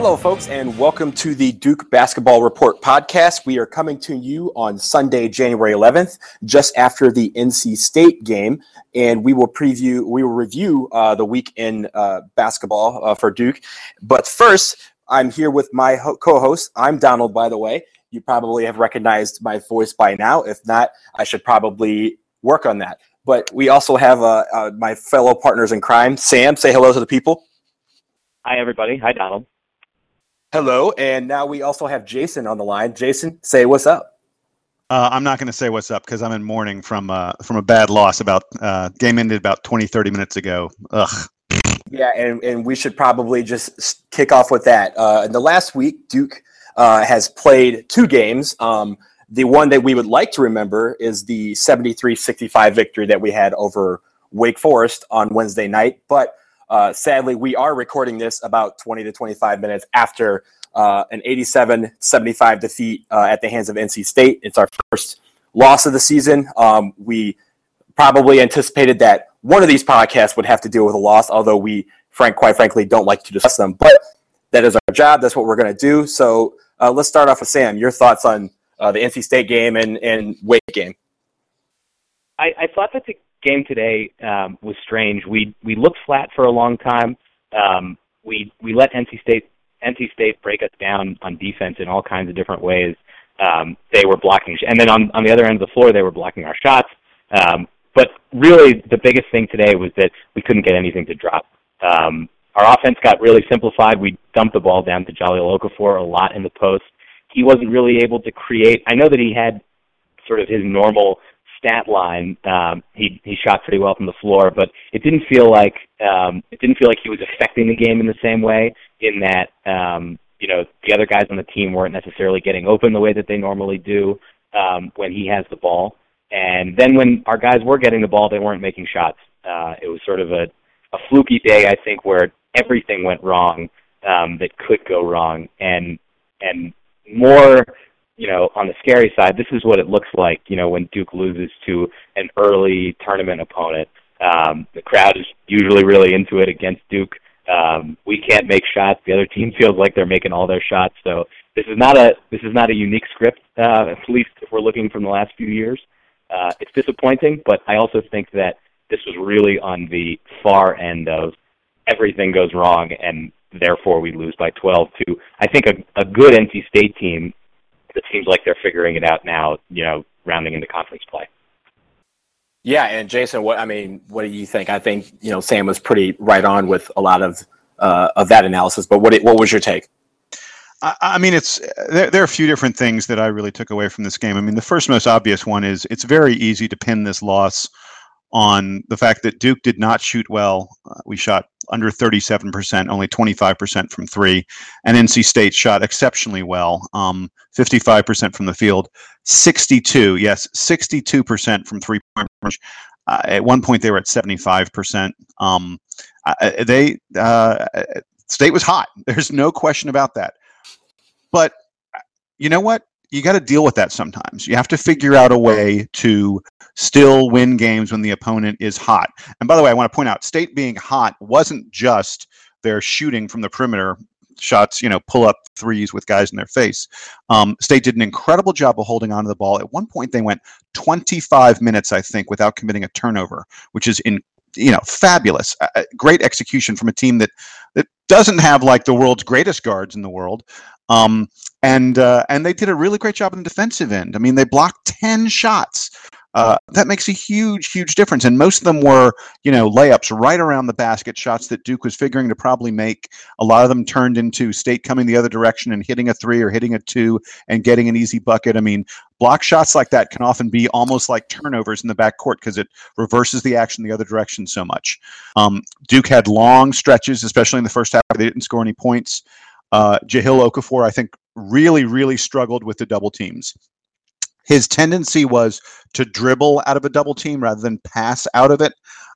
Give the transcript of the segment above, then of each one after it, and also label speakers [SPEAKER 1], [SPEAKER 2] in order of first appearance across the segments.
[SPEAKER 1] Hello, folks, and welcome to the Duke Basketball Report podcast. We are coming to you on Sunday, January 11th, just after the NC State game, and we will preview, we will review uh, the week in uh, basketball uh, for Duke. But first, I'm here with my ho- co-host. I'm Donald, by the way. You probably have recognized my voice by now. If not, I should probably work on that. But we also have uh, uh, my fellow partners in crime, Sam. Say hello to the people.
[SPEAKER 2] Hi, everybody. Hi, Donald.
[SPEAKER 1] Hello, and now we also have Jason on the line. Jason, say what's up.
[SPEAKER 3] Uh, I'm not going to say what's up because I'm in mourning from uh, from a bad loss. About uh, game ended about 20, 30 minutes ago. Ugh.
[SPEAKER 1] Yeah, and, and we should probably just kick off with that. Uh, in the last week, Duke uh, has played two games. Um, the one that we would like to remember is the 73 65 victory that we had over Wake Forest on Wednesday night. But uh, sadly, we are recording this about 20 to 25 minutes after uh, an 87 75 defeat uh, at the hands of NC State. It's our first loss of the season. Um, we probably anticipated that one of these podcasts would have to deal with a loss, although we, frank, quite frankly, don't like to discuss them. But that is our job. That's what we're going to do. So uh, let's start off with Sam. Your thoughts on uh, the NC State game and, and Wake game?
[SPEAKER 2] I, I thought that the game today um, was strange. We we looked flat for a long time. Um, we we let NC State NC State break us down on defense in all kinds of different ways. Um, they were blocking, and then on on the other end of the floor, they were blocking our shots. Um, but really, the biggest thing today was that we couldn't get anything to drop. Um, our offense got really simplified. We dumped the ball down to Jahlil Okafor a lot in the post. He wasn't really able to create. I know that he had sort of his normal stat line, um, he he shot pretty well from the floor, but it didn't feel like um, it didn't feel like he was affecting the game in the same way. In that, um, you know, the other guys on the team weren't necessarily getting open the way that they normally do um, when he has the ball. And then when our guys were getting the ball, they weren't making shots. Uh, it was sort of a a fluky day, I think, where everything went wrong um, that could go wrong, and and more you know, on the scary side, this is what it looks like, you know, when Duke loses to an early tournament opponent. Um, the crowd is usually really into it against Duke. Um, we can't make shots. The other team feels like they're making all their shots. So this is not a this is not a unique script. Uh, at least if we're looking from the last few years, uh, it's disappointing. But I also think that this was really on the far end of everything goes wrong and therefore we lose by 12 to I think a, a good NC State team it seems like they're figuring it out now, you know, rounding into conference play.
[SPEAKER 1] Yeah, and Jason, what I mean, what do you think? I think you know Sam was pretty right on with a lot of uh, of that analysis. But what what was your take?
[SPEAKER 3] I, I mean, it's there, there. are a few different things that I really took away from this game. I mean, the first most obvious one is it's very easy to pin this loss on the fact that Duke did not shoot well. Uh, we shot under 37%, only 25% from three. And NC State shot exceptionally well, um, 55% from the field, 62, yes, 62% from three point range. Uh, at one point, they were at 75%. Um, uh, they State was hot. There's no question about that. But uh, you know what? You got to deal with that sometimes. You have to figure out a way to still win games when the opponent is hot. And by the way, I want to point out State being hot wasn't just their shooting from the perimeter shots, you know, pull up threes with guys in their face. Um, State did an incredible job of holding onto the ball. At one point, they went 25 minutes, I think, without committing a turnover, which is in you know fabulous uh, great execution from a team that that doesn't have like the world's greatest guards in the world um, and uh, and they did a really great job on the defensive end i mean they blocked 10 shots uh, that makes a huge, huge difference. And most of them were, you know, layups right around the basket, shots that Duke was figuring to probably make. A lot of them turned into State coming the other direction and hitting a three or hitting a two and getting an easy bucket. I mean, block shots like that can often be almost like turnovers in the back court because it reverses the action the other direction so much. Um, Duke had long stretches, especially in the first half. They didn't score any points. Uh, Jahlil Okafor, I think, really, really struggled with the double teams his tendency was to dribble out of a double team rather than pass out of it.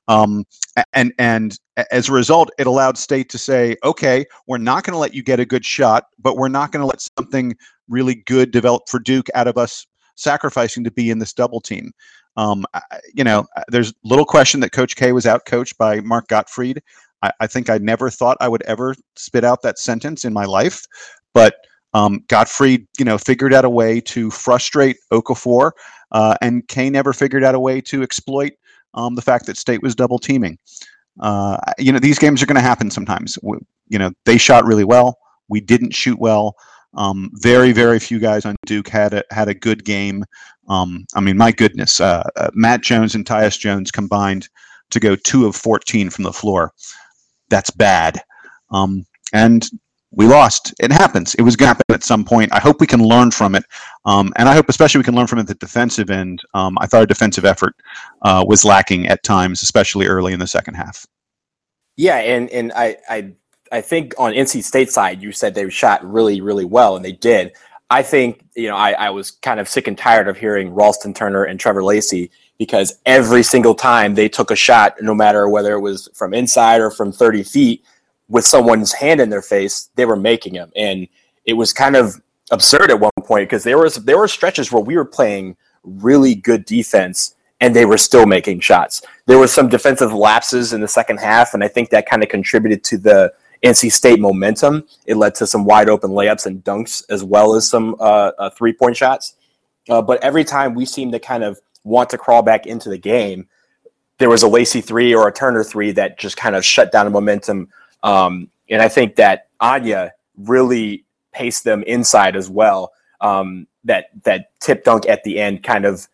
[SPEAKER 3] Um, and and as a result, it allowed State to say, okay, we're not going to let you get a good shot, but we're not going to let something really good develop for Duke out of us sacrificing to be in this double team. Um, you know, there's little question that Coach K was out coached by Mark Gottfried. I, I, think I never thought I would ever spit out that sentence in my life, but um, Gottfried, you know, figured out a way to frustrate Okafor, uh, and K never figured out a way to exploit um, the fact that State was double teaming. Uh, you know, these games are going to happen sometimes. We, you know, they shot really well. We didn't shoot well. Um, very, very few guys on Duke had a had a good game. Um, I mean, my goodness, uh, uh, Matt Jones and Tyus Jones combined to go two of 14 from the floor. That's bad. Um, and we lost. It happens. It was going to happen at some point. I hope we can learn from it. Um, and I hope especially we can learn from it at the defensive end. Um, I thought our defensive effort uh, was lacking at times, especially early in the second half.
[SPEAKER 1] Yeah, and, and I, I I think on NC State side, you said they shot really, really well, and they did. I think, you know, I, I was kind of sick and tired of hearing Ralston Turner and Trevor Lacey because every single time they took a shot, no matter whether it was from inside or from 30 feet, with someone's hand in their face, they were making them. And it was kind of absurd at one point because there was there were stretches where we were playing really good defense and they were still making shots. There was some defensive lapses in the second half, and I think that kind of contributed to the NC State momentum. It led to some wide open layups and dunks, as well as some uh, uh, three point shots. Uh, but every time we seemed to kind of want to crawl back into the game, there was a Lacey three or a Turner three that just kind of shut down the momentum. Um, and I think that Anya really paced them inside as well. Um, that that tip dunk at the end kind of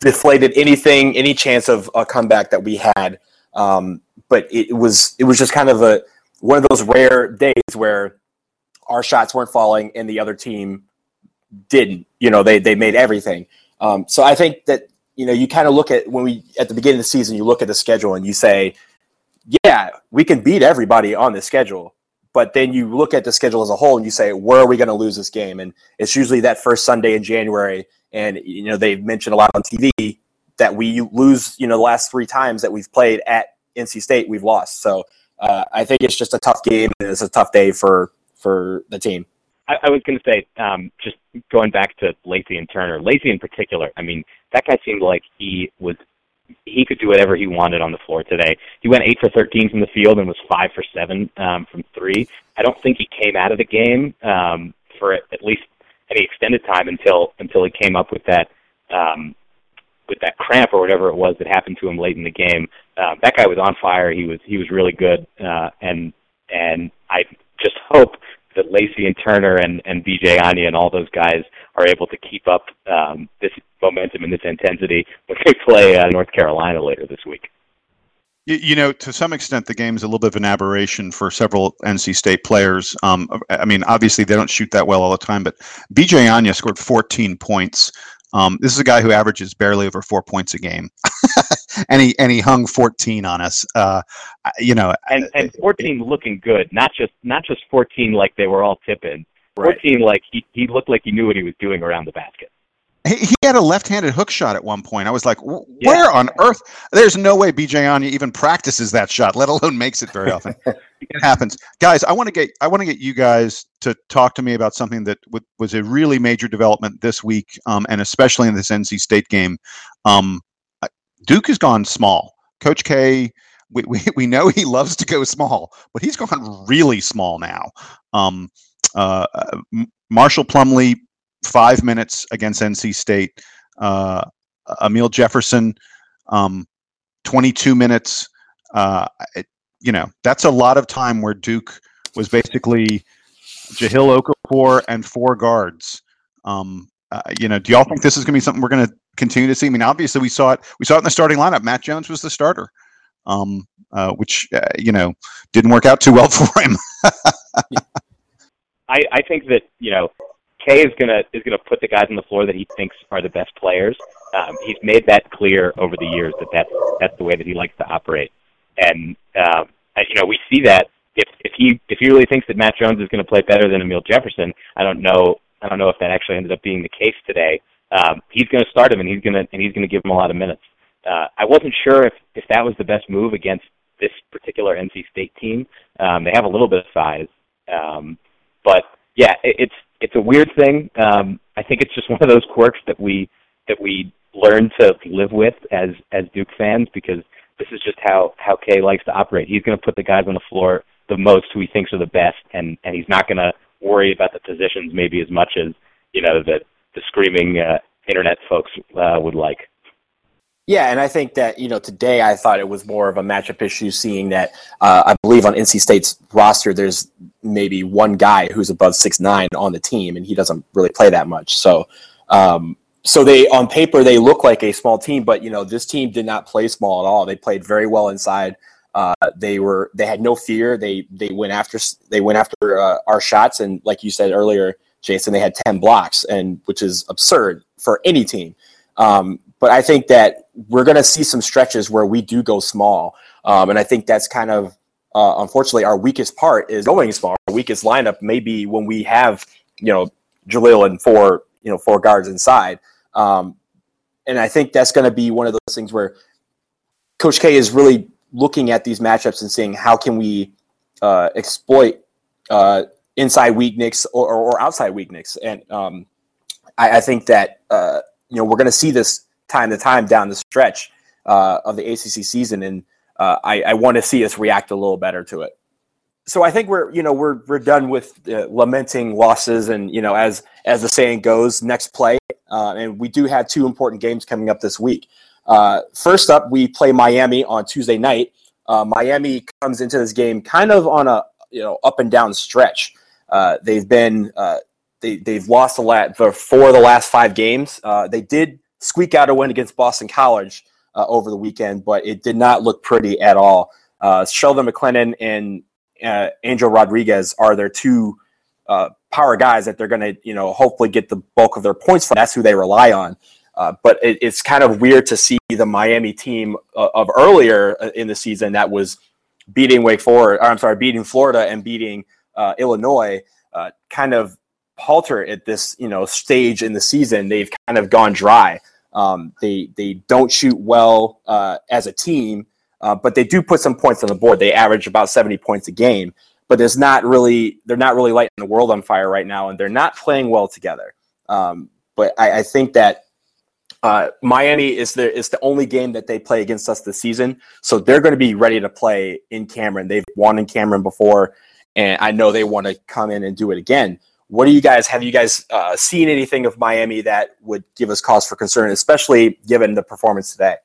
[SPEAKER 1] deflated anything, any chance of a comeback that we had. Um, but it was it was just kind of a one of those rare days where our shots weren't falling and the other team didn't. You know, they they made everything. Um, so I think that you know you kind of look at when we at the beginning of the season, you look at the schedule and you say, yeah, we can beat everybody on the schedule. But then you look at the schedule as a whole and you say, where are we going to lose this game? And it's usually that first Sunday in January. And you know they've mentioned a lot on TV that we lose. You know the last three times that we've played at NC State, we've lost. So uh, I think it's just a tough game and it's a tough day for for the team.
[SPEAKER 2] I, I was going to say, um, just going back to Lacey and Turner, Lacey in particular. I mean, that guy seemed like he was he could do whatever he wanted on the floor today. He went eight for thirteen from the field and was five for seven um, from three. I don't think he came out of the game um, for at least any extended time until until he came up with that um, with that cramp or whatever it was that happened to him late in the game. Uh, that guy was on fire. He was he was really good, uh, and and I just hope that Lacey and Turner and and BJ Anya and all those guys are able to keep up um, this momentum and this intensity when they play uh, North Carolina later this week.
[SPEAKER 3] You, know, to some extent, the game is a little bit of an aberration for several NC State players. Um, I mean, obviously, they don't shoot that well all the time, but BJ Anya scored 14 points. Um, this is a guy who averages barely over four points a game, and he and he hung 14 on us. Uh, you know,
[SPEAKER 2] and and 14 looking good, not just not just 14 like they were all tipping. 14 right. like he he looked like he knew what he was doing around the basket.
[SPEAKER 3] He, had a left-handed hook shot at one point. I was like, where yeah. on earth? There's no way BJ Anya even practices that shot, let alone makes it very often. it happens, guys. I want to get I want to get you guys to talk to me about something that w- was a really major development this week, um, and especially in this NC State game. Um, Duke has gone small. Coach K, we, we, we know he loves to go small, but he's gone really small now. Um, uh, Marshall Plumlee five minutes against NC State. Uh, Amile Jefferson, um, 22 minutes. Uh, it, you know, that's a lot of time where Duke was basically Jahlil Okafor and four guards. Um, uh, you know, do y'all think this is going to be something we're going to continue to see? I mean, obviously we saw it. We saw it in the starting lineup. Matt Jones was the starter, um, uh, which uh, you know didn't work out too well for him.
[SPEAKER 2] I, I think that you know K is gonna is gonna put the guys on the floor that he thinks are the best players. Um, he's made that clear over the years that that's that's the way that he likes to operate, and um, you know we see that if if he if he really thinks that Matt Jones is going to play better than Amile Jefferson, I don't know I don't know if that actually ended up being the case today. Um, he's going to start him and he's going to and he's going to give him a lot of minutes. Uh, I wasn't sure if if that was the best move against this particular NC State team. Um, they have a little bit of size, um, but yeah, it, it's it's a weird thing. Um, I think it's just one of those quirks that we that we learn to live with as as Duke fans because this is just how how K likes to operate. He's going to put the guys on the floor the most who he thinks are the best, and and he's not going to worry about the positions maybe as much as you know the the screaming uh, internet folks uh, would like.
[SPEAKER 1] Yeah, and I think that you know today I thought it was more of a matchup issue, seeing that uh, I believe on NC State's roster there's maybe one guy who's above six nine on the team, and he doesn't really play that much. So, um, so they on paper they look like a small team, but you know this team did not play small at all. They played very well inside. Uh, they were they had no fear. They they went after they went after uh, our shots, and like you said earlier, Jason, they had ten blocks, and which is absurd for any team. Um, but I think that we're going to see some stretches where we do go small, um, and I think that's kind of uh, unfortunately our weakest part is going small. Our weakest lineup may be when we have you know Jahlil and four you know four guards inside, um, and I think that's going to be one of those things where Coach K is really looking at these matchups and saying how can we uh, exploit uh, inside weakness or, or, outside weakness, and um, I, I, think that uh, you know we're going to see this time to time down the stretch uh, of the ACC season, and uh, I, I want to see us react a little better to it. So I think we're you know we're we're done with uh, lamenting losses, and you know as as the saying goes, next play, uh, and we do have two important games coming up this week. Uh, first up, we play Miami on Tuesday night. Uh, Miami comes into this game kind of on a you know up and down stretch. they've been they they've lost a lot for the last five games. they did squeak out a win against Boston College uh, over the weekend, but it did not look pretty at all. Uh, Sheldon McClellan and uh, Angel Rodriguez are their two uh, power guys that they're going to, you know, hopefully get the bulk of their points from. That's who they rely on. Uh, but it, it's kind of weird to see the Miami team uh, of earlier in the season that was beating Wake Forest, I'm sorry, beating Florida and beating Illinois, kind of halter at this you know stage in the season. They've kind of gone dry. Um, they they don't shoot well uh, as a team, uh, but they do put some points on the board. They average about seventy points a game, but there's not really they're not really lighting the world on fire right now, and they're not playing well together. Um, but I, I, think that uh, Miami is the is the only game that they play against us this season, so they're going to be ready to play in Cameron. They've won in Cameron before, and I know they want to come in and do it again. What do you guys have? You guys uh, seen anything of Miami that would give us cause for concern, especially given the performance today?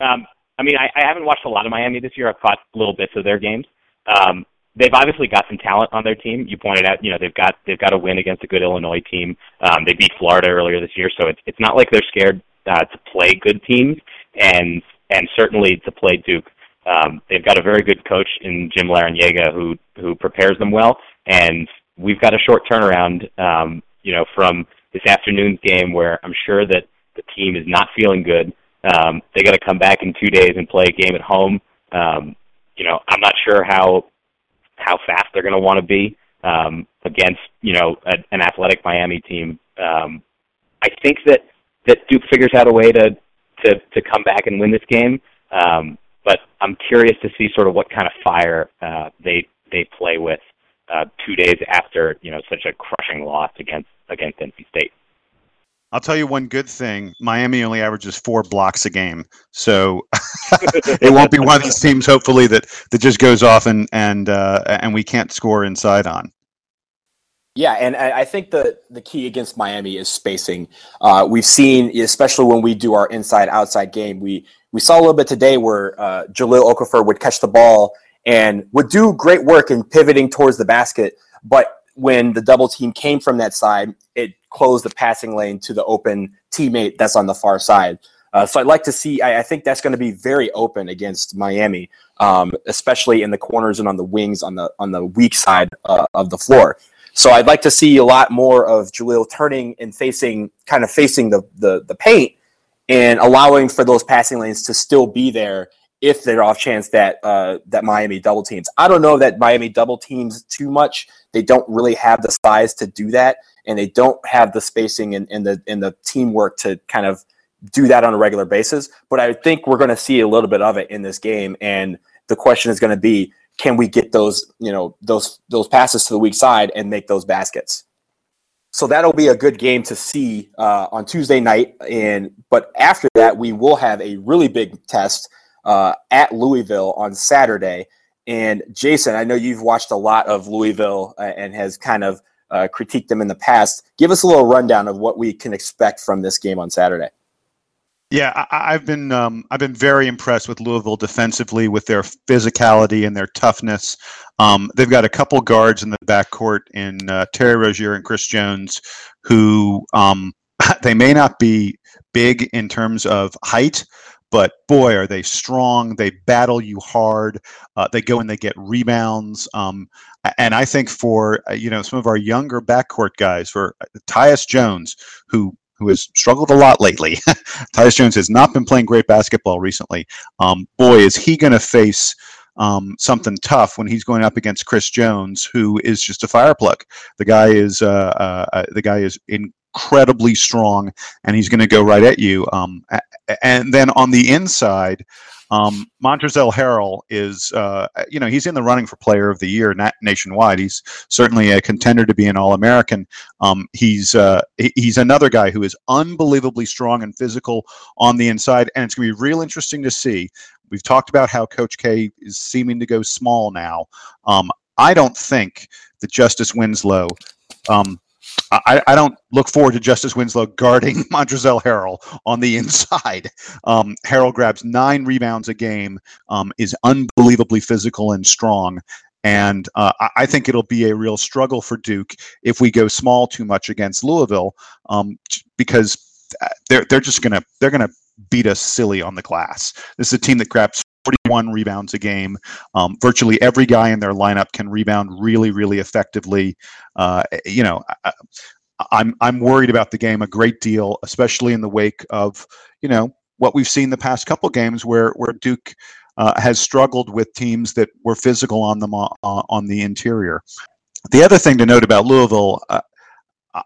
[SPEAKER 2] Um, I mean, I, I haven't watched a lot of Miami this year. I've caught little bits of their games. Um, they've obviously got some talent on their team. You pointed out, you know, they've got they've got a win against a good Illinois team. Um, they beat Florida earlier this year, so it's it's not like they're scared uh, to play good teams, and and certainly to play Duke. Um, they've got a very good coach in Jim Larrañaga who who prepares them well, and we've got a short turnaround, um, you know, from this afternoon's game where I'm sure that the team is not feeling good. Um, they got to come back in two days and play a game at home. Um, you know, I'm not sure how how fast they're going to want to be um, against you know a, an athletic Miami team. Um, I think that that Duke figures out a way to to to come back and win this game. Um, but I'm curious to see sort of what kind of fire uh, they they play with uh, two days after you know such a crushing loss against against NC State.
[SPEAKER 3] I'll tell you one good thing: Miami only averages four blocks a game, so it won't be one of these teams, hopefully, that that just goes off and and uh, and we can't score inside on.
[SPEAKER 1] Yeah, and I think the the key against Miami is spacing. Uh, we've seen, especially when we do our inside outside game, we we saw a little bit today where uh, Jahlil Okafor would catch the ball and would do great work in pivoting towards the basket. But when the double team came from that side, it closed the passing lane to the open teammate that's on the far side. Uh, so I'd like to see. I, I think that's going to be very open against Miami, um, especially in the corners and on the wings on the on the weak side uh, of the floor. So I'd like to see a lot more of Jahlil turning and facing, kind of facing the the, the paint, and allowing for those passing lanes to still be there if they're off chance that uh, that Miami double teams. I don't know that Miami double teams too much. They don't really have the size to do that, and they don't have the spacing and, and the and the teamwork to kind of do that on a regular basis. But I think we're going to see a little bit of it in this game, and the question is going to be, can we get those you know those those passes to the weak side and make those baskets? So that'll be a good game to see uh, on Tuesday night. And but after that, we will have a really big test uh, at Louisville on Saturday. And Jason, I know you've watched a lot of Louisville uh, and has kind of uh, critiqued them in the past. Give us a little rundown of what we can expect from this game on Saturday.
[SPEAKER 3] Yeah, I, have been um, I've been very impressed with Louisville defensively with their physicality and their toughness. Um, they've got a couple guards in the backcourt in uh, Terry Rozier and Chris Jones, who um, they may not be big in terms of height, but boy, are they strong! They battle you hard. Uh, they go and they get rebounds. Um, and I think for uh, you know some of our younger backcourt guys, for uh, Tyus Jones, who who has struggled a lot lately. Tyus Jones has not been playing great basketball recently. Um, boy, is he going to face um, something tough when he's going up against Chris Jones, who is just a fireplug. The guy is uh, uh, uh the guy is incredibly strong, and he's going to go right at you. Um, and then on the inside, um, Montrezl Harrell is, uh, you know, he's in the running for Player of the Year na- nationwide. He's certainly a contender to be an All American. Um, he's uh, he's another guy who is unbelievably strong and physical on the inside, and it's going to be real interesting to see. We've talked about how Coach K is seeming to go small now. Um, I don't think that Justice Winslow um, I, I, don't look forward to Justice Winslow guarding Montrezl Harrell on the inside. Um, Harrell grabs nine rebounds a game, um, is unbelievably physical and strong. And uh, I think it'll be a real struggle for Duke if we go small too much against Louisville, um, because uh, they're they're just gonna they're gonna beat us silly on the glass. This is a team that grabs 41 rebounds a game. Um, virtually every guy in their lineup can rebound really, really effectively. Uh, you know, I, I'm I'm worried about the game a great deal, especially in the wake of you know what we've seen the past couple games where where Duke uh, has struggled with teams that were physical on them uh, on the interior. The other thing to note about Louisville, uh,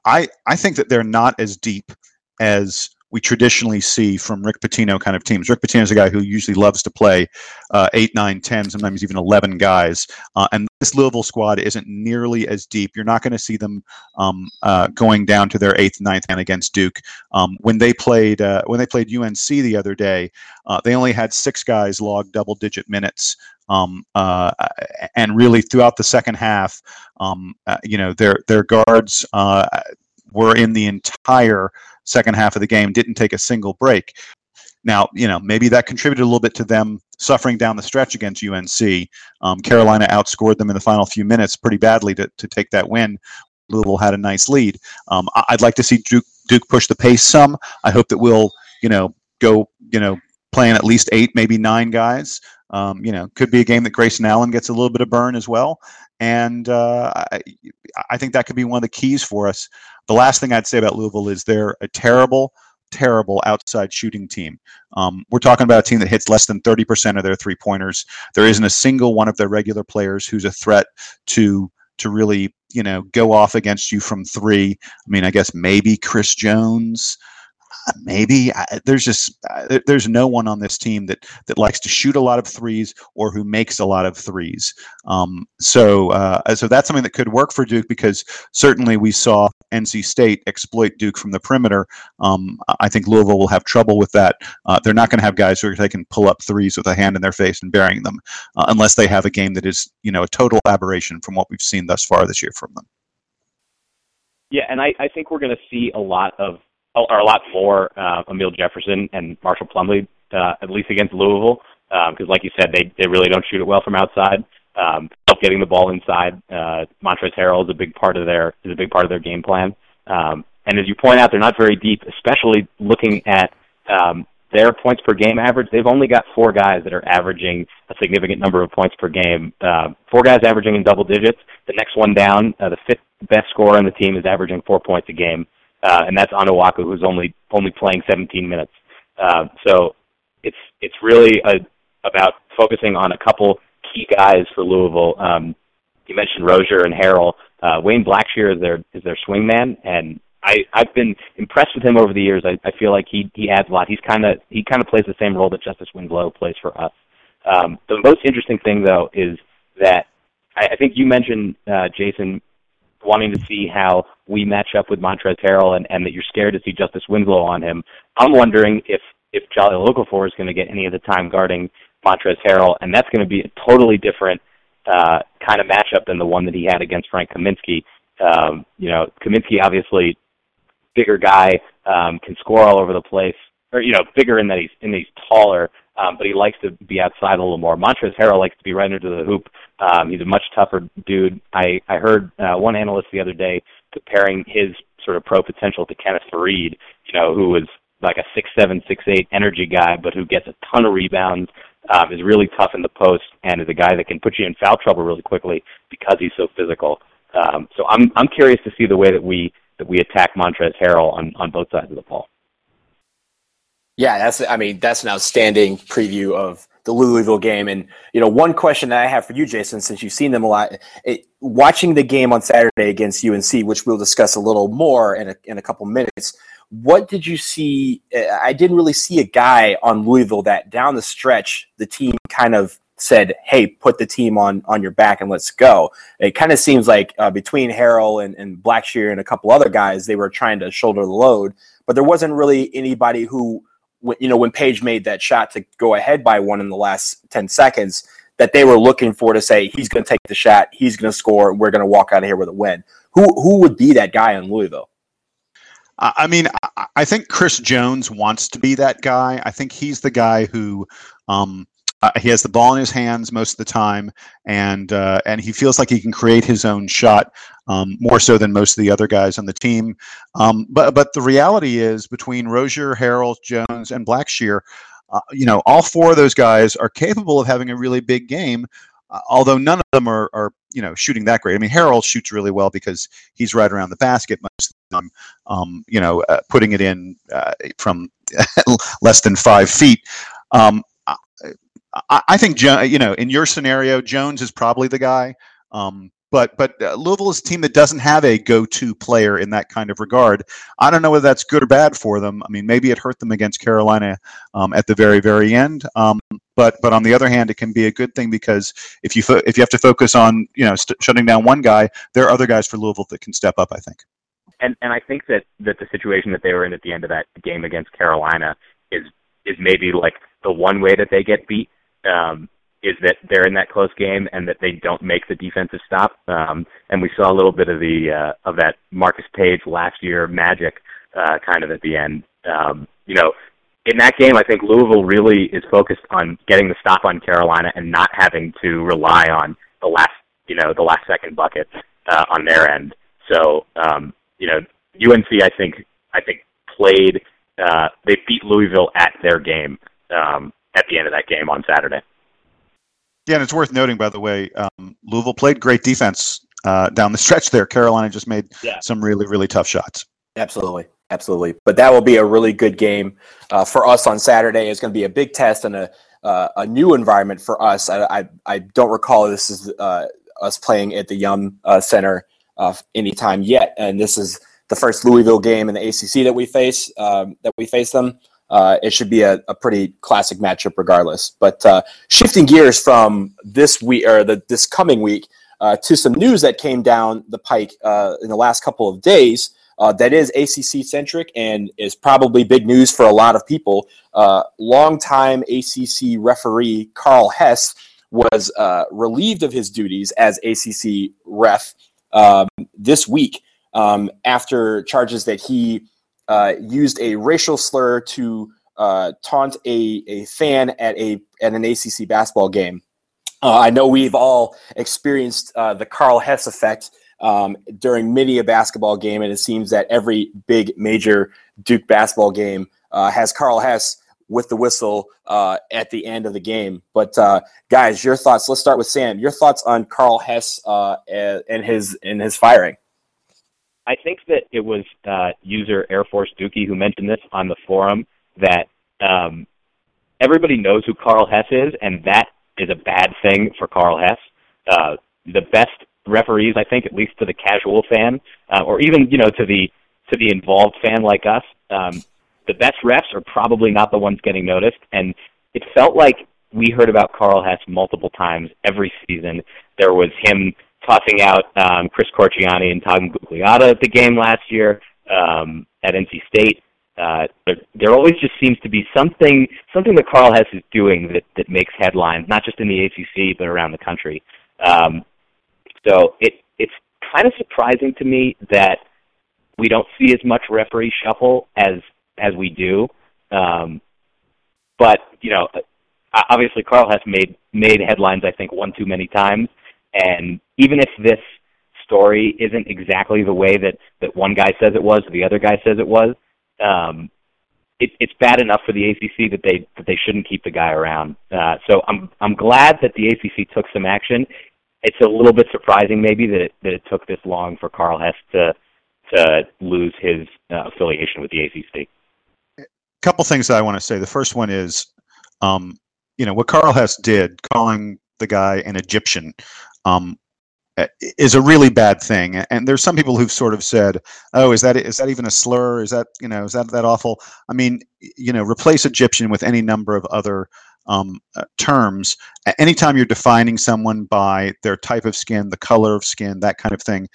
[SPEAKER 3] I I think that they're not as deep as we traditionally see from Rick Pitino kind of teams. Rick Pitino is a guy who usually loves to play uh, 8, 9, 10, sometimes even 11 guys. Uh, and this Louisville squad isn't nearly as deep. You're not going to see them um, uh, going down to their eighth, ninth man against Duke. Um, when they played uh, when they played UNC the other day, uh, they only had six guys log double-digit minutes. Um, uh, and really throughout the second half, um, you know, their their guards were in the entire second half of the game, didn't take a single break. Now, you know, maybe that contributed a little bit to them suffering down the stretch against UNC. Um, Carolina outscored them in the final few minutes pretty badly to, to take that win. Louisville had a nice lead. Um, I'd like to see Duke, Duke push the pace some. I hope that we'll, you know, go, you know, playing at least eight, maybe nine guys. Um, you know, could be a game that Grayson Allen gets a little bit of burn as well. And uh, I, I think that could be one of the keys for us the last thing I'd say about Louisville is they're a terrible, terrible outside shooting team. Um, we're talking about a team that hits less than 30% of their three pointers. There isn't a single one of their regular players who's a threat to to really you know go off against you from three. I mean, I guess maybe Chris Jones maybe I, there's just uh, there's no one on this team that that likes to shoot a lot of threes or who makes a lot of threes. Um, so uh, so that's something that could work for Duke because certainly we saw NC State exploit Duke from the perimeter. Um, I think Louisville will have trouble with that. Uh, they're not going to have guys who they can pull up threes with a hand in their face and burying them uh, unless they have a game that is you know a total aberration from what we've seen thus far this year from them.
[SPEAKER 2] Yeah, and I, I think we're going to see a lot of or a lot more uh, Amile Jefferson and Marshall Plumlee, uh, at least against Louisville, because um, like you said, they they really don't shoot it well from outside. Um, getting the ball inside, uh, Montrezl Harrell is a big part of their is a big part of their game plan. Um, and as you point out, they're not very deep, especially looking at um, their points per game average. They've only got four guys that are averaging a significant number of points per game. Uh, four guys averaging in double digits. The next one down, uh, the fifth best scorer on the team, is averaging four points a game uh, and that's Onuaku, who's only only playing 17 minutes. Uh, so it's it's really a, about focusing on a couple key guys for Louisville. Um, you mentioned Rozier and Harrell. Uh, Wayne Blackshear is their is their swingman, and I I've been impressed with him over the years. I, I feel like he he adds a lot. He's kind of he kind of plays the same role that Justice Winslow plays for us. Um, the most interesting thing though is that I, I think you mentioned uh, Jason wanting to see how we match up with Montrezl Harrell and, and that you're scared to see Justice Winslow on him. I'm wondering if if Jahlil Okafor is going to get any of the time guarding Montrezl Harrell, and that's going to be a totally different uh, kind of matchup than the one that he had against Frank Kaminsky. Um, you know, Kaminsky obviously bigger guy, um, can score all over the place, or you know, bigger in that he's in that he's taller, um, but he likes to be outside a little more. Montrezl Harrell likes to be right into the hoop. Um, he's a much tougher dude. I I heard uh, one analyst the other day comparing his sort of pro potential to Kenneth Faried, you know, who was like a six seven, six eight energy guy, but who gets a ton of rebounds, um, is really tough in the post, and is a guy that can put you in foul trouble really quickly because he's so physical. Um, so I'm I'm curious to see the way that we that we attack Montrezl Harrell on on both sides of the ball.
[SPEAKER 1] Yeah, that's I mean that's an outstanding preview of the Louisville game. And you know, one question that I have for you, Jason, since you've seen them a lot, it, watching the game on Saturday against UNC, which we'll discuss a little more in a, in a couple minutes. What did you see? I didn't really see a guy on Louisville that down the stretch the team kind of said, "Hey, put the team on on your back and let's go." It kind of seems like uh, between Harrell and, and Blackshear and a couple other guys, they were trying to shoulder the load, but there wasn't really anybody who you know when Paige made that shot to go ahead by one in the last ten seconds, that they were looking for to say he's going to take the shot, he's going to score, we're going to walk out of here with a win. Who who would be that guy in Louisville?
[SPEAKER 3] I mean, I think Chris Jones wants to be that guy. I think he's the guy who um, uh, he has the ball in his hands most of the time, and uh, and he feels like he can create his own shot um, more so than most of the other guys on the team. Um, but but the reality is, between Rozier, Harrell, Jones, and Blackshear, uh, you know, all four of those guys are capable of having a really big game. Uh, although none of them are, are, you know, shooting that great. I mean, Harrell shoots really well because he's right around the basket most of the time. Um, you know, uh, putting it in uh, from less than five feet. Um, I, I think you know in your scenario, Jones is probably the guy. Um, but but uh, Louisville is a team that doesn't have a go-to player in that kind of regard. I don't know whether that's good or bad for them. I mean, maybe it hurt them against Carolina um, at the very very end. Um, but but on the other hand, it can be a good thing because if you fo- if you have to focus on you know st- shutting down one guy, there are other guys for Louisville that can step up. I think.
[SPEAKER 2] And and I think that that the situation that they were in at the end of that game against Carolina is is maybe like the one way that they get beat um, is that they're in that close game and that they don't make the defensive stop. Um, and we saw a little bit of the uh, of that Marcus Paige last year magic uh, kind of at the end. Um, you know, in that game, I think Louisville really is focused on getting the stop on Carolina and not having to rely on the last you know the last second bucket uh, on their end. So um, you know, UNC I think I think played uh, they beat Louisville at their game. Um, at the end of that game on Saturday.
[SPEAKER 3] Yeah, and it's worth noting, by the way, um, Louisville played great defense uh, down the stretch there. Carolina just made yeah. some really, really tough shots.
[SPEAKER 1] Absolutely. Absolutely. But that will be a really good game uh, for us on Saturday. It's going to be a big test and a, uh, a new environment for us. I, I, I don't recall this is uh, us playing at the Yum uh, Center uh, anytime yet. And this is the first Louisville game in the ACC that we face, um, that we face them uh, it should be a, a, pretty classic matchup regardless. But uh, shifting gears from this week or the, this coming week uh, to some news that came down the pike uh, in the last couple of days. Uh, that is ACC centric and is probably big news for a lot of people. Uh, longtime ACC referee Karl Hess was relieved of his duties as ACC ref um, this week um, after charges that he uh, used a racial slur to uh, taunt a, a fan at a at an ACC basketball game. Uh, I know we've all experienced uh, the Karl Hess effect um, during many a basketball game, and it seems that every big major Duke basketball game uh, has Karl Hess with the whistle at the end of the game. But guys, your thoughts? Let's start with Sam. Your thoughts on Karl Hess and his and his firing?
[SPEAKER 2] I think that it was uh, user Air Force Dookie who mentioned this on the forum that um, everybody knows who Karl Hess is, and that is a bad thing for Karl Hess. Uh, the best referees, I think, at least to the casual fan, uh, or even you know to the to the involved fan like us, um, the best refs are probably not the ones getting noticed. And it felt like we heard about Karl Hess multiple times every season. There was him tossing out um, Chris Corchiani and Tom Gugliotta at the game last year um, at NC State. uh, there, there always just seems to be something something that Karl Hess is doing that that makes headlines, not just in the ACC but around the country. Um, so it it's kind of surprising to me that we don't see as much referee shuffle as as we do. Um, but you know, obviously Karl Hess made made headlines. I think one too many times, and even if this story isn't exactly the way that that one guy says it was or the other guy says it was, um, it, it's bad enough for the ACC that they that they shouldn't keep the guy around. Uh, so I'm I'm glad that the ACC took some action. It's a little bit surprising maybe that it, that it took this long for Karl Hess to to lose his uh, affiliation with the ACC.
[SPEAKER 3] A couple things that I want to say. The first one is, um, you know, what Karl Hess did, calling the guy an Egyptian, um, is a really bad thing. And there's some people who've sort of said, "Oh, is that is that even a slur? Is that you know is that that awful?" I mean, you know, replace Egyptian with any number of other um, uh, terms. Anytime you're defining someone by their type of skin, the color of skin, that kind of thing,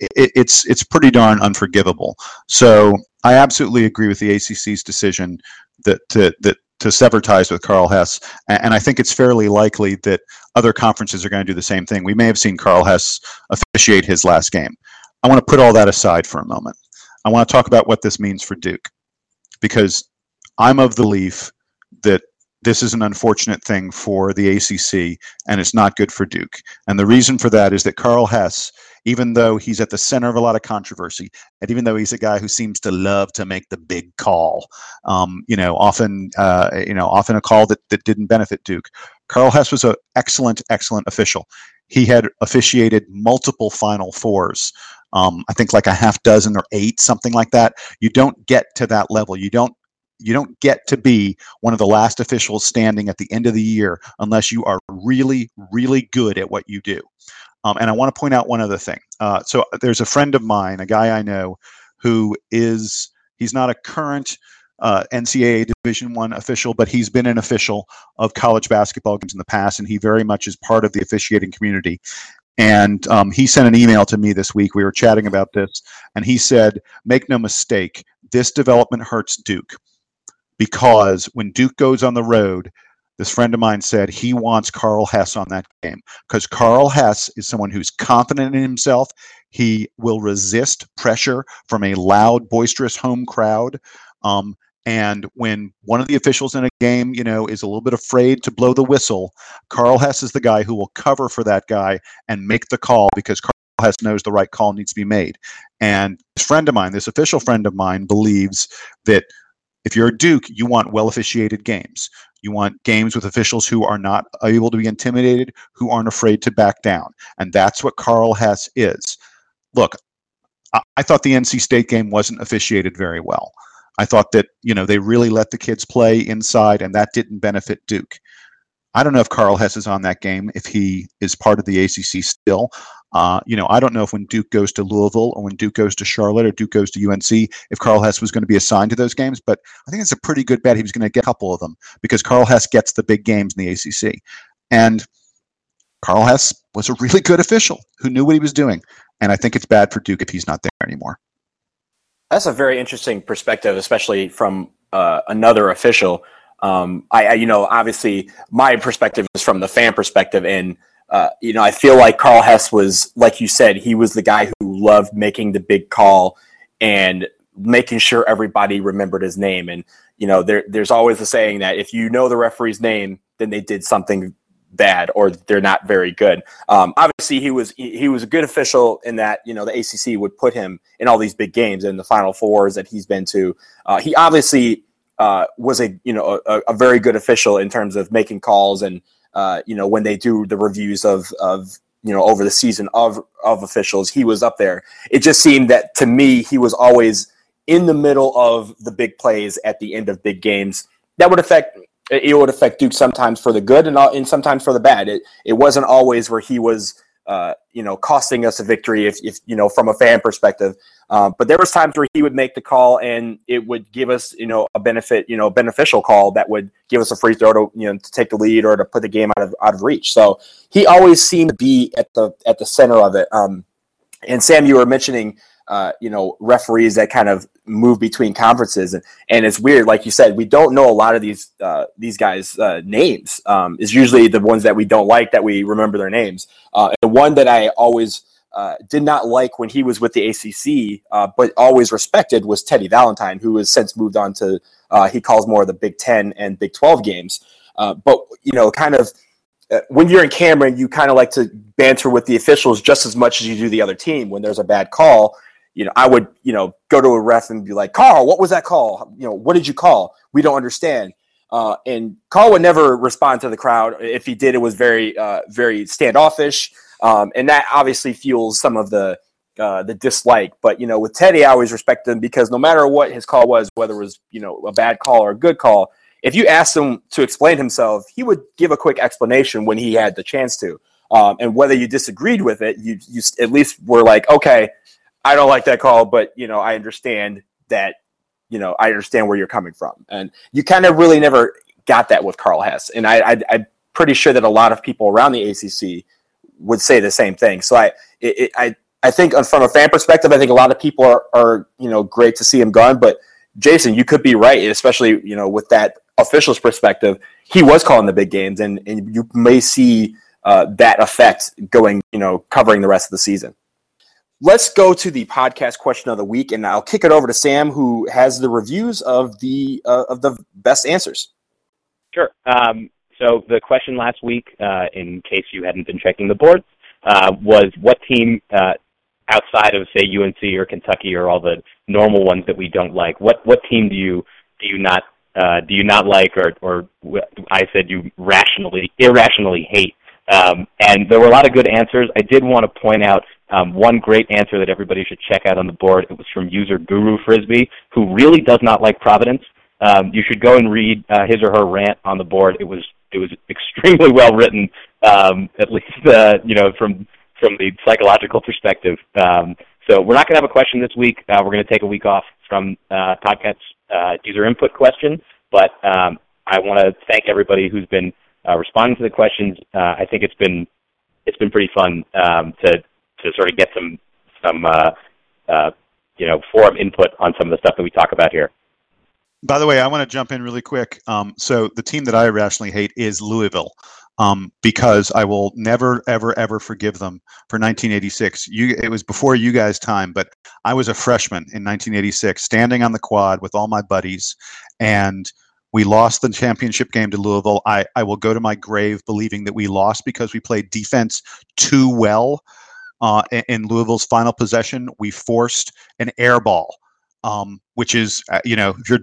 [SPEAKER 3] it, it's it's pretty darn unforgivable. So I absolutely agree with the ACC's decision that to, that to sever ties with Karl Hess, and I think it's fairly likely that other conferences are going to do the same thing. We may have seen Karl Hess officiate his last game. I want to put all that aside for a moment. I want to talk about what this means for Duke, because I'm of the belief that this is an unfortunate thing for the ACC, and it's not good for Duke. And the reason for that is that Karl Hess even though he's at the center of a lot of controversy, and even though he's a guy who seems to love to make the big call, um, you know, often, uh, you know, often a call that, that didn't benefit Duke. Karl Hess was an excellent, excellent official. He had officiated multiple Final Fours. Um, I think like a half dozen or eight, something like that. You don't get to that level. You don't you don't get to be one of the last officials standing at the end of the year unless you are really, really good at what you do. Um, and I want to point out one other thing. Uh, so uh, there's a friend of mine, a guy I know, who is he's not a current uh, NCAA Division One official, but he's been an official of college basketball games in the past, and he very much is part of the officiating community. And um, he sent an email to me this week. We were chatting about this, and he said, "Make no mistake, this development hurts Duke because when Duke goes on the road, this friend of mine said he wants Karl Hess on that game because Karl Hess is someone who's confident in himself. He will resist pressure from a loud, boisterous home crowd. Um, and when one of the officials in a game, you know, is a little bit afraid to blow the whistle, Karl Hess is the guy who will cover for that guy and make the call because Karl Hess knows the right call needs to be made. And this friend of mine, this official friend of mine, believes that if you're a Duke, you want well officiated games. You want games with officials who are not able to be intimidated, who aren't afraid to back down. And that's what Karl Hess is. Look, I, thought the NC State game wasn't officiated very well. I thought that, you know, they really let the kids play inside and that didn't benefit Duke. I don't know if Karl Hess is on that game, if he is part of the ACC still. Uh, you know, I don't know if when Duke goes to Louisville or when Duke goes to Charlotte or Duke goes to UNC, if Karl Hess was going to be assigned to those games, but I think it's a pretty good bet he was going to get a couple of them because Karl Hess gets the big games in the ACC. And Karl Hess was a really good official who knew what he was doing. And I think it's bad for Duke if he's not there anymore.
[SPEAKER 1] That's a very interesting perspective, especially from uh, another official. Um, I, I, you know, obviously my perspective is from the fan perspective, and uh, you know, I feel like Karl Hess was, like you said, he was the guy who loved making the big call and making sure everybody remembered his name. And you know, there, there's always the saying that if you know the referee's name, then they did something bad or they're not very good. Um, obviously, he was he, he, was a good official in that you know the ACC would put him in all these big games in the Final Fours that he's been to. Uh, he obviously uh, was a you know a, a, very good official in terms of making calls and uh, you know, when they do the reviews of of you know over the season of of officials, he was up there. It just seemed that to me he was always in the middle of the big plays at the end of big games. That would affect it would affect Duke sometimes for the good and, and sometimes for the bad. It it wasn't always where he was uh, you know, costing us a victory if, if you know, from a fan perspective. Um, but there was times where he would make the call and it would give us, you know, a benefit, you know, beneficial call that would give us a free throw to, you know, to take the lead or to put the game out of out of reach. So he always seemed to be at the at the center of it. Um, and Sam, you were mentioning, uh, you know, referees that kind of move between conferences, and, and it's weird. Like you said, we don't know a lot of these uh, these guys' uh, names. Um, is usually the ones that we don't like that we remember their names. Uh, the one that I always uh, did not like when he was with the ACC, uh, but always respected was Teddy Valentine, who has since moved on to uh, he calls more of the Big Ten and Big Twelve games. but you know, kind of when you're in Cameron, you kind of like to banter with the officials just as much as you do the other team. When there's a bad call, you know, I would, you know, go to a ref and be like, Karl, what was that call? You know, what did you call? We don't understand. Uh, and Karl would never respond to the crowd. If he did, it was very, uh, very standoffish. Um, and that obviously fuels some of the, uh, the dislike. But, you know, with Teddy, I always respected him because no matter what his call was, whether it was, you know, a bad call or a good call, if you asked him to explain himself, he would give a quick explanation when he had the chance to. Um, and whether you disagreed with it, you, you at least were like, okay, I don't like that call, but you know, I understand that, you know, I understand where you're coming from. And you kind of really never got that with Karl Hess. And I, I, am pretty sure that a lot of people around the ACC would say the same thing. So I, it, I, I think from a fan perspective, I think a lot of people are, are, you know, great to see him gone. But Jason, you could be right, especially you know with that official's perspective. He was calling the big games, and, and you may see uh, that effect going, you know, covering the rest of the season let's go to the podcast question of the week, and I'll kick it over to Sam, who has the reviews of the uh, of the best answers.
[SPEAKER 2] Sure. Um, so the question last week, uh, in case you hadn't been checking the boards, uh, was what team uh, outside of say UNC or Kentucky or all the normal ones that we don't like, what what team do you do you not uh, do you not like or or I said you rationally irrationally hate? Um, and there were a lot of good answers. I did want to point out um, one great answer that everybody should check out on the board. It was from user Guru Frisbee, who really does not like Providence. Um, you should go and read uh, his or her rant on the board. It was it was extremely well written, um, at least uh, you know from from the psychological perspective. Um, so we're not going to have a question this week. Uh, we're going to take a week off from uh, podcast uh, user input question, but um, I want to thank everybody who's been uh, responding to the questions. Uh, I think it's been it's been pretty fun um, to to sort of get some some uh, uh, you know forum input on some of the stuff that we talk about here.
[SPEAKER 3] By the way, I want to jump in really quick. Um, so the team that I irrationally hate is Louisville. Um, because I will never, ever, ever forgive them for 1986. You, it was before you guys' time, but I was a freshman in 1986, standing on the quad with all my buddies, and we lost the championship game to Louisville. I, I will go to my grave believing that we lost because we played defense too well uh, in Louisville's final possession, we forced an air ball, um, which is, uh, you know, if you're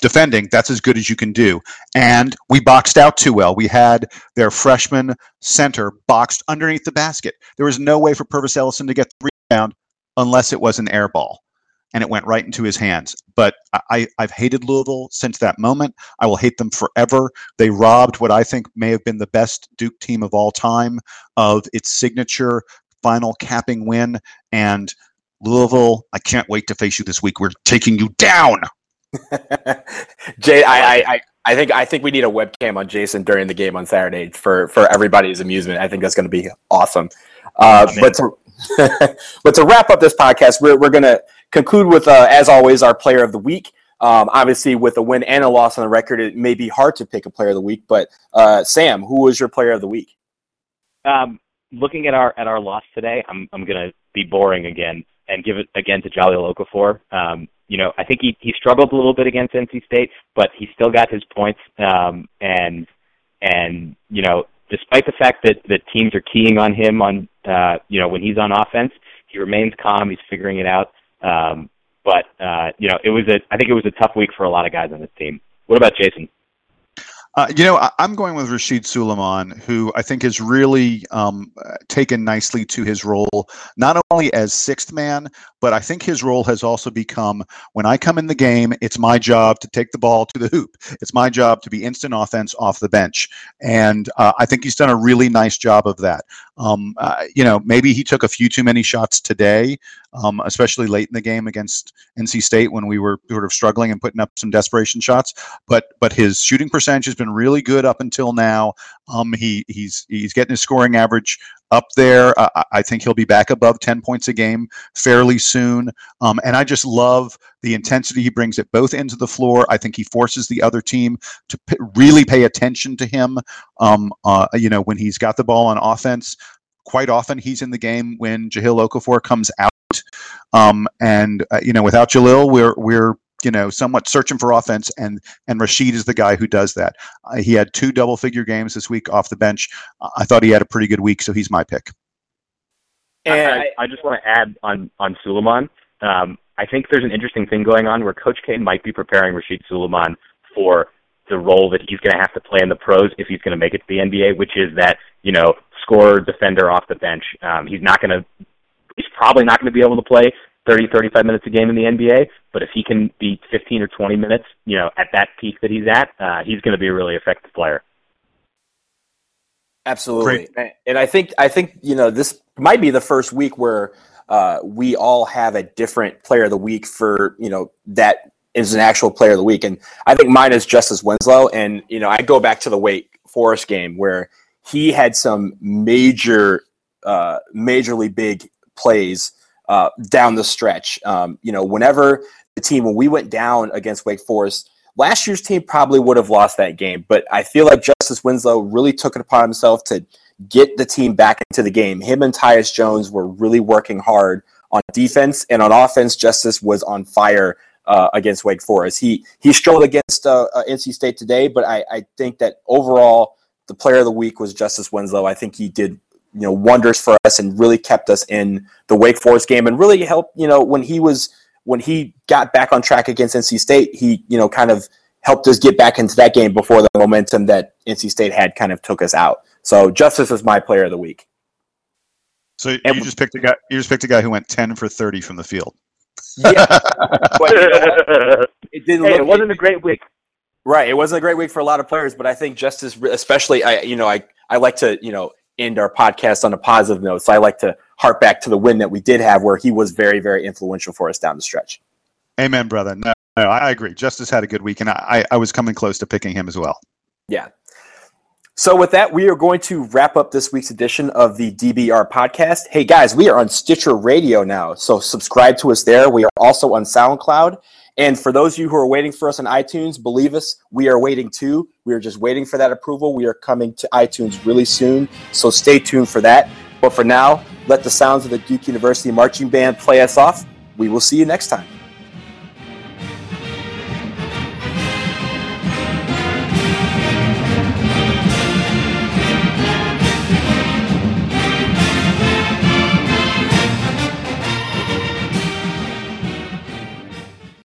[SPEAKER 3] defending, that's as good as you can do. And we boxed out too well. We had their freshman center boxed underneath the basket. There was no way for Pervis Ellison to get the rebound unless it was an air ball. And it went right into his hands. But I, I've hated Louisville since that moment. I will hate them forever. They robbed what I think may have been the best Duke team of all time of its signature final capping win. And Louisville, I can't wait to face you this week. We're taking you down.
[SPEAKER 1] Jay, I, I, I think I think we need a webcam on Jason during the game on Saturday for for everybody's amusement. I think that's going to be awesome. Uh, but to but to wrap up this podcast, we're we're going to conclude with uh, as always our player of the week. Um, obviously, with a win and a loss on the record, it may be hard to pick a player of the week. But uh, Sam, who was your player of the week?
[SPEAKER 2] Um, looking at our at our loss today, I'm I'm gonna be boring again and give it again to Jahlil Okafor. Um, you know, I think he he struggled a little bit against NC State, but he still got his points. Um, and and you know, despite the fact that that teams are keying on him on uh, you know when he's on offense, he remains calm. He's figuring it out. Um, but uh, you know, it was a I think it was a tough week for a lot of guys on this team. What about Jason?
[SPEAKER 3] Uh, you know, I, am going with Rasheed Sulaimon, who I think has really um, taken nicely to his role, not only as sixth man, but I think his role has also become when I come in the game, it's my job to take the ball to the hoop. It's my job to be instant offense off the bench. And uh, I think he's done a really nice job of that. Um, uh, you know, maybe he took a few too many shots today, um, especially late in the game against NC State when we were sort of struggling and putting up some desperation shots. But but his shooting percentage has been really good up until now. Um, he he's he's getting his scoring average up there. Uh, I think he'll be back above 10 points a game fairly soon. Um, and I just love the intensity he brings at both ends of the floor. I think he forces the other team to p- really pay attention to him. Um, uh, you know, when he's got the ball on offense, quite often he's in the game when Jahlil Okafor comes out. Um, and uh, you know, without Jahlil, we're we're you know somewhat searching for offense, and and Rasheed is the guy who does that. Uh, he had two double figure games this week off the bench. Uh, I thought he had a pretty good week, so he's my pick.
[SPEAKER 2] And I, I just want to add on on Sulaimon. Um, I think there's an interesting thing going on where Coach K might be preparing Rasheed Sulaimon for the role that he's going to have to play in the pros if he's going to make it to the NBA, which is that you know scorer, defender off the bench. Um, he's not going to. He's probably not going to be able to play 30, 35 minutes a game in the NBA. But if he can be 15 or 20 minutes, you know, at that peak that he's at, uh, he's going to be a really effective player.
[SPEAKER 1] Absolutely, Great. and I think I think you know this might be the first week where uh, we all have a different player of the week for you know that is an actual player of the week, and I think mine is Justice Winslow, and you know I go back to the Wake Forest game where he had some major, uh, majorly big plays uh, down the stretch. Um, you know, whenever the team, when we went down against Wake Forest, last year's team probably would have lost that game. But I feel like Justice Winslow really took it upon himself to get the team back into the game. Him and Tyus Jones were really working hard on defense and on offense. Justice was on fire uh, against Wake Forest. He he struggled against uh, uh, NC State today, but I, I think that overall the player of the week was Justice Winslow. I think he did you know wonders for us and really kept us in the Wake Forest game and really helped you know when he was when he got back on track against NC State he you know kind of helped us get back into that game before the momentum that NC State had kind of took us out. So Justice is my player of the week.
[SPEAKER 3] So you and, just picked a guy. You just picked a guy who went ten for thirty from the field.
[SPEAKER 2] Yeah, but, you know, it didn't. Hey, look, it wasn't it, a great week.
[SPEAKER 1] Right, it wasn't a great week for a lot of players, but I think Justice, especially, I you know, I I like to you know end our podcast on a positive note. So I like to harp back to the win that we did have, where he was very, very influential for us down the stretch.
[SPEAKER 3] Amen, brother. No, no I agree. Justice had a good week, and I, I was coming close to picking him as well.
[SPEAKER 1] Yeah. So with that, we are going to wrap up this week's edition of the DBR podcast. Hey guys, we are on Stitcher Radio now, so subscribe to us there. We are also on SoundCloud. And for those of you who are waiting for us on iTunes, believe us, we are waiting too. We are just waiting for that approval. We are coming to iTunes really soon, so stay tuned for that. But for now, let the sounds of the Duke University Marching Band play us off. We will see you next time.